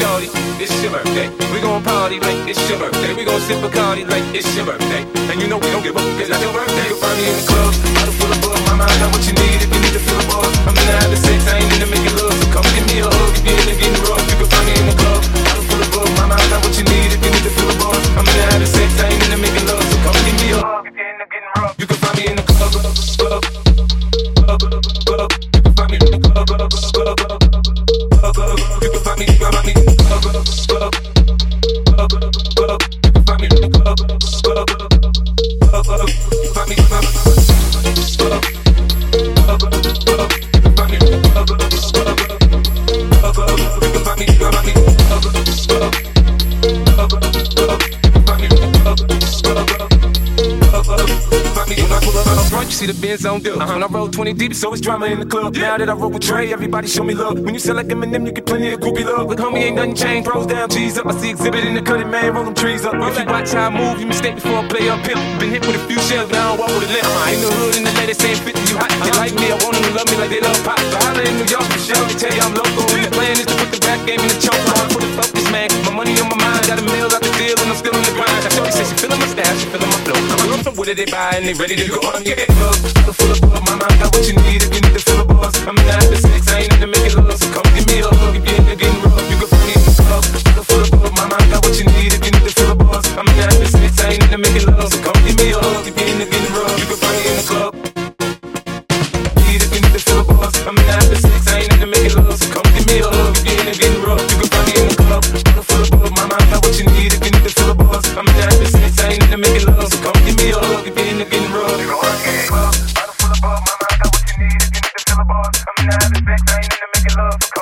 shorty, it's your birthday. We gon' party like it's your birthday. We gon' sip Bacardi like it's your birthday. And you know we don't give up, cause that's your birthday. You find me in the club, bottle full of blood, my mind, what you need. You see the Benz on dub. When I roll 20 deep, so it's drama in the club. Now that I roll with Dre, everybody show me love. When you sell like Eminem, you get plenty of groupie love. But homie, ain't nothing changed. Pros down, G's up. I see Xzibit in the cutting, man. Roll them trees up. If you watch how I move, you mistake before I play up pimp. Been hit with a few shells, now I walk with a limp. In the hood, in the lady saying 50, you hot. They like me, I want them to love me like they love pop. I'm up they buy, and they ready to go. I'm getting love, full of bug. My mind got what you need if you need to fill a buzz. I'm in the after sex, I ain't in the making love, so come give me a hug. If you're in the getting rough, you can find me the club. Full of bug. My mind got what you need if you need to fill a buzz. I'm in the after sex, I ain't in the making love, so come give me a I have this back, I ain't into making love.